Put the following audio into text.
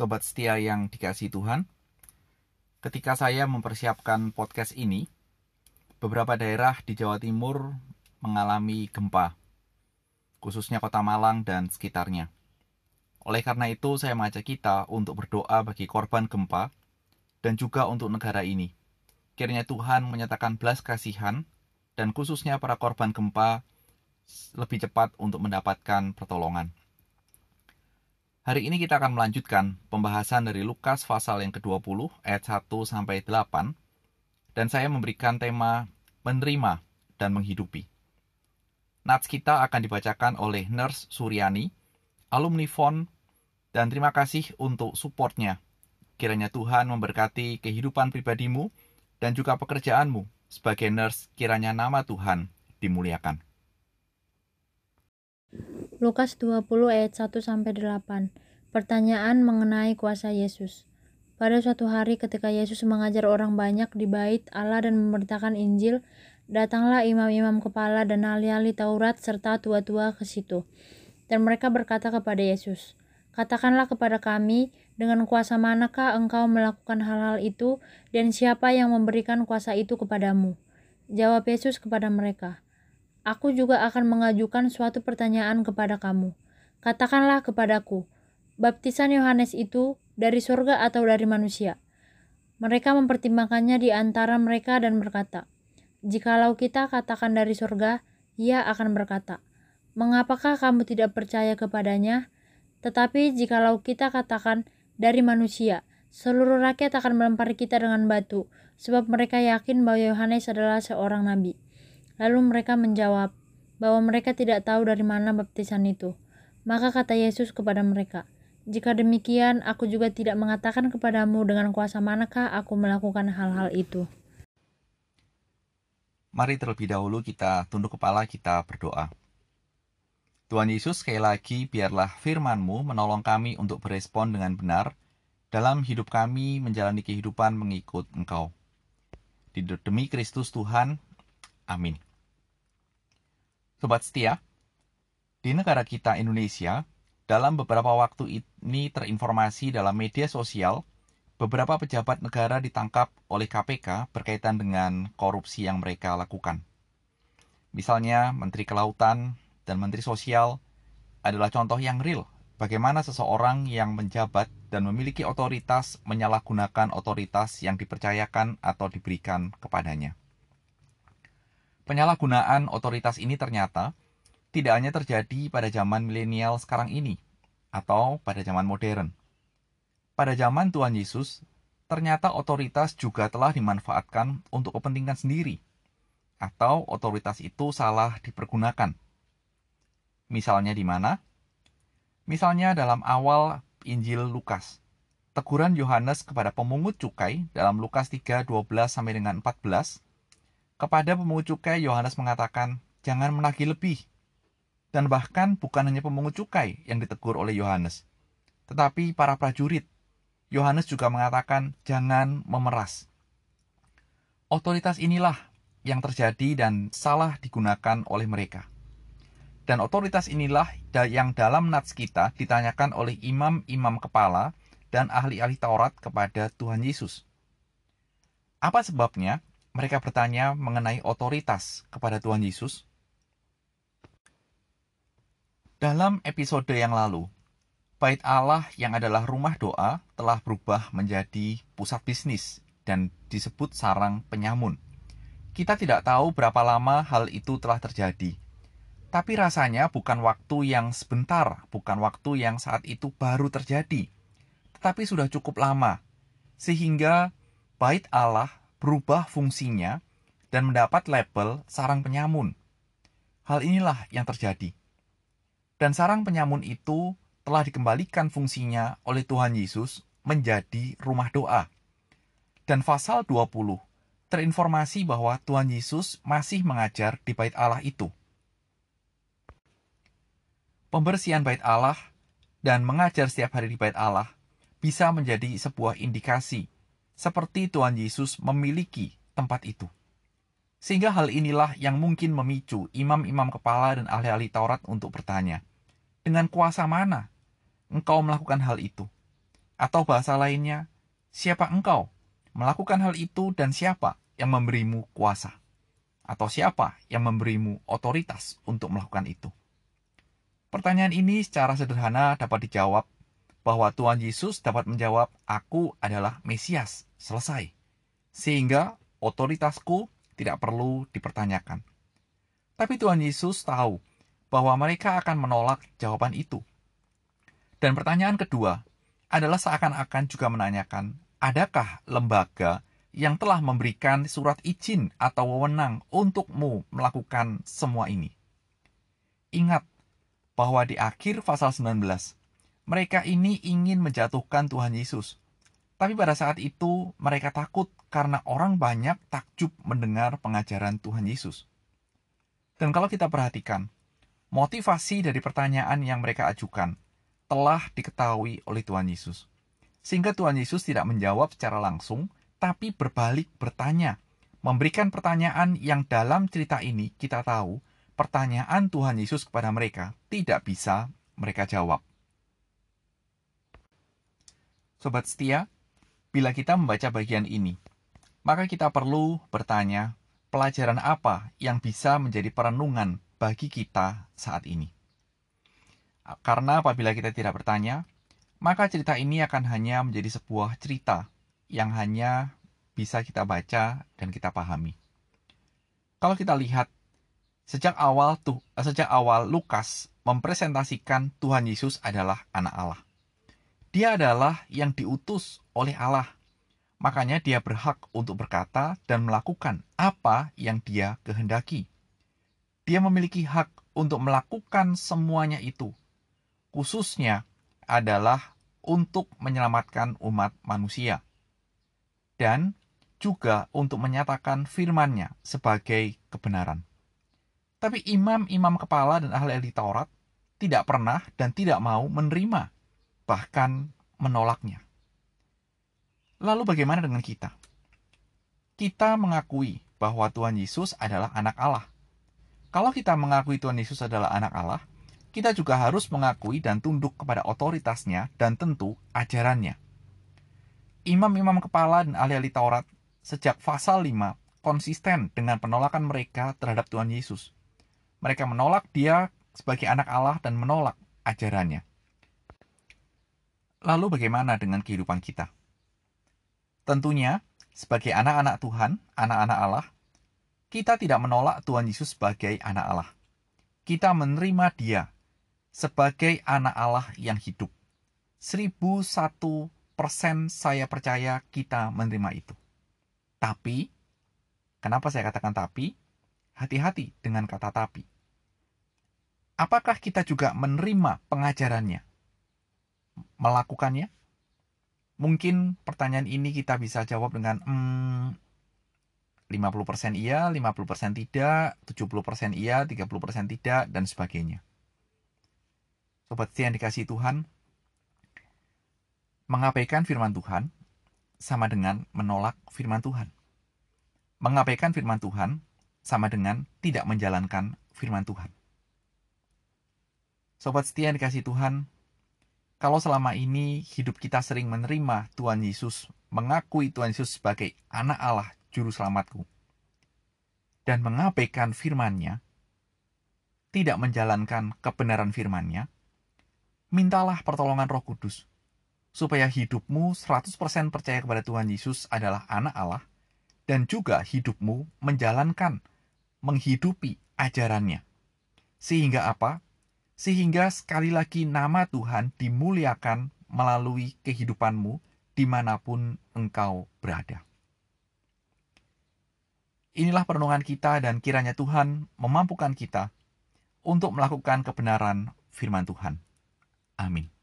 Sobat setia yang dikasih Tuhan, ketika saya mempersiapkan podcast ini, beberapa daerah di Jawa Timur mengalami gempa, khususnya kota Malang dan sekitarnya. Oleh karena itu, saya mengajak kita untuk berdoa bagi korban gempa dan juga untuk negara ini. Kiranya Tuhan menyatakan belas kasihan dan khususnya para korban gempa lebih cepat untuk mendapatkan pertolongan. Hari ini kita akan melanjutkan pembahasan dari Lukas pasal yang ke-20 ayat 1 sampai 8 dan saya memberikan tema menerima dan menghidupi. Nats kita akan dibacakan oleh Nurse Suryani, alumni FON, dan terima kasih untuk supportnya. Kiranya Tuhan memberkati kehidupan pribadimu dan juga pekerjaanmu sebagai nurse, kiranya nama Tuhan dimuliakan. Lukas 20 ayat 1 sampai 8. Pertanyaan mengenai kuasa Yesus. Pada suatu hari ketika Yesus mengajar orang banyak di bait Allah dan memberitakan Injil, datanglah imam-imam kepala dan ahli-ahli Taurat serta tua-tua ke situ. Dan mereka berkata kepada Yesus, Katakanlah kepada kami, dengan kuasa manakah engkau melakukan hal-hal itu, dan siapa yang memberikan kuasa itu kepadamu? Jawab Yesus kepada mereka, Aku juga akan mengajukan suatu pertanyaan kepada kamu. Katakanlah kepadaku, baptisan Yohanes itu dari surga atau dari manusia? Mereka mempertimbangkannya di antara mereka dan berkata, Jikalau kita katakan dari surga, ia akan berkata, Mengapakah kamu tidak percaya kepadanya? Tetapi jikalau kita katakan dari manusia, seluruh rakyat akan melempari kita dengan batu, sebab mereka yakin bahwa Yohanes adalah seorang nabi. Lalu mereka menjawab bahwa mereka tidak tahu dari mana baptisan itu. Maka kata Yesus kepada mereka, jika demikian, aku juga tidak mengatakan kepadamu dengan kuasa manakah aku melakukan hal-hal itu. Mari terlebih dahulu kita tunduk kepala kita berdoa. Tuhan Yesus, sekali lagi biarlah firman-Mu menolong kami untuk berespon dengan benar dalam hidup kami menjalani kehidupan mengikut Engkau. Demi Kristus Tuhan, amin. Sobat setia, di negara kita Indonesia, dalam beberapa waktu ini terinformasi dalam media sosial, beberapa pejabat negara ditangkap oleh KPK berkaitan dengan korupsi yang mereka lakukan. Misalnya, Menteri Kelautan dan Menteri Sosial adalah contoh yang real bagaimana seseorang yang menjabat dan memiliki otoritas menyalahgunakan otoritas yang dipercayakan atau diberikan kepadanya. Penyalahgunaan otoritas ini ternyata tidak hanya terjadi pada zaman milenial sekarang ini atau pada zaman modern. Pada zaman Tuhan Yesus, ternyata otoritas juga telah dimanfaatkan untuk kepentingan sendiri, atau otoritas itu salah dipergunakan. Misalnya di mana? Misalnya dalam awal Injil Lukas. Teguran Yohanes kepada pemungut cukai dalam Lukas 3, 12 sampai dengan 14. Kepada pemungut cukai Yohanes mengatakan, "Jangan menagih lebih, dan bahkan bukan hanya pemungut cukai yang ditegur oleh Yohanes, tetapi para prajurit. Yohanes juga mengatakan, "Jangan memeras." Otoritas inilah yang terjadi dan salah digunakan oleh mereka. Dan otoritas inilah yang dalam nats kita ditanyakan oleh imam-imam kepala dan ahli-ahli Taurat kepada Tuhan Yesus. Apa sebabnya mereka bertanya mengenai otoritas kepada Tuhan Yesus? Dalam episode yang lalu, Bait Allah yang adalah rumah doa telah berubah menjadi pusat bisnis dan disebut sarang penyamun. Kita tidak tahu berapa lama hal itu telah terjadi. Tapi rasanya bukan waktu yang sebentar, bukan waktu yang saat itu baru terjadi. Tetapi sudah cukup lama. Sehingga bait Allah berubah fungsinya dan mendapat label sarang penyamun. Hal inilah yang terjadi dan sarang penyamun itu telah dikembalikan fungsinya oleh Tuhan Yesus menjadi rumah doa. Dan pasal 20 terinformasi bahwa Tuhan Yesus masih mengajar di bait Allah itu. Pembersihan bait Allah dan mengajar setiap hari di bait Allah bisa menjadi sebuah indikasi seperti Tuhan Yesus memiliki tempat itu. Sehingga hal inilah yang mungkin memicu imam-imam kepala dan ahli-ahli Taurat untuk bertanya, dengan kuasa mana engkau melakukan hal itu? Atau bahasa lainnya, siapa engkau melakukan hal itu dan siapa yang memberimu kuasa? Atau siapa yang memberimu otoritas untuk melakukan itu? Pertanyaan ini secara sederhana dapat dijawab bahwa Tuhan Yesus dapat menjawab, "Aku adalah Mesias." Selesai. Sehingga otoritasku tidak perlu dipertanyakan. Tapi Tuhan Yesus tahu bahwa mereka akan menolak jawaban itu. Dan pertanyaan kedua adalah seakan-akan juga menanyakan, adakah lembaga yang telah memberikan surat izin atau wewenang untukmu melakukan semua ini? Ingat bahwa di akhir pasal 19, mereka ini ingin menjatuhkan Tuhan Yesus. Tapi pada saat itu mereka takut karena orang banyak takjub mendengar pengajaran Tuhan Yesus. Dan kalau kita perhatikan, motivasi dari pertanyaan yang mereka ajukan telah diketahui oleh Tuhan Yesus. Sehingga Tuhan Yesus tidak menjawab secara langsung, tapi berbalik bertanya, memberikan pertanyaan yang dalam cerita ini kita tahu pertanyaan Tuhan Yesus kepada mereka tidak bisa mereka jawab. Sobat setia, bila kita membaca bagian ini, maka kita perlu bertanya, pelajaran apa yang bisa menjadi perenungan bagi kita saat ini. Karena apabila kita tidak bertanya, maka cerita ini akan hanya menjadi sebuah cerita yang hanya bisa kita baca dan kita pahami. Kalau kita lihat sejak awal tuh sejak awal Lukas mempresentasikan Tuhan Yesus adalah anak Allah. Dia adalah yang diutus oleh Allah makanya dia berhak untuk berkata dan melakukan apa yang dia kehendaki. Dia memiliki hak untuk melakukan semuanya itu, khususnya adalah untuk menyelamatkan umat manusia, dan juga untuk menyatakan firman-Nya sebagai kebenaran. Tapi imam-imam kepala dan ahli-ahli Taurat tidak pernah dan tidak mau menerima, bahkan menolaknya. Lalu bagaimana dengan kita? Kita mengakui bahwa Tuhan Yesus adalah anak Allah. Kalau kita mengakui Tuhan Yesus adalah anak Allah, kita juga harus mengakui dan tunduk kepada otoritasnya dan tentu ajarannya. Imam-imam kepala dan ahli-ahli Taurat sejak pasal 5 konsisten dengan penolakan mereka terhadap Tuhan Yesus. Mereka menolak dia sebagai anak Allah dan menolak ajarannya. Lalu bagaimana dengan kehidupan kita? Tentunya, sebagai anak-anak Tuhan, anak-anak Allah, kita tidak menolak Tuhan Yesus sebagai anak Allah. Kita menerima dia sebagai anak Allah yang hidup. 1001 persen saya percaya kita menerima itu. Tapi, kenapa saya katakan tapi? Hati-hati dengan kata tapi. Apakah kita juga menerima pengajarannya? Melakukannya? Mungkin pertanyaan ini kita bisa jawab dengan hmm, 50% iya, 50% tidak, 70% iya, 30% tidak, dan sebagainya. Sobat yang dikasih Tuhan, mengabaikan firman Tuhan sama dengan menolak firman Tuhan. Mengabaikan firman Tuhan sama dengan tidak menjalankan firman Tuhan. Sobat setia yang dikasih Tuhan, kalau selama ini hidup kita sering menerima Tuhan Yesus, mengakui Tuhan Yesus sebagai anak Allah juru selamatku, dan mengabaikan firman-Nya, tidak menjalankan kebenaran firman-Nya, mintalah pertolongan Roh Kudus supaya hidupmu 100% percaya kepada Tuhan Yesus adalah anak Allah dan juga hidupmu menjalankan menghidupi ajarannya. Sehingga apa? Sehingga sekali lagi nama Tuhan dimuliakan melalui kehidupanmu di mana pun engkau berada. Inilah perenungan kita dan kiranya Tuhan memampukan kita untuk melakukan kebenaran firman Tuhan. Amin.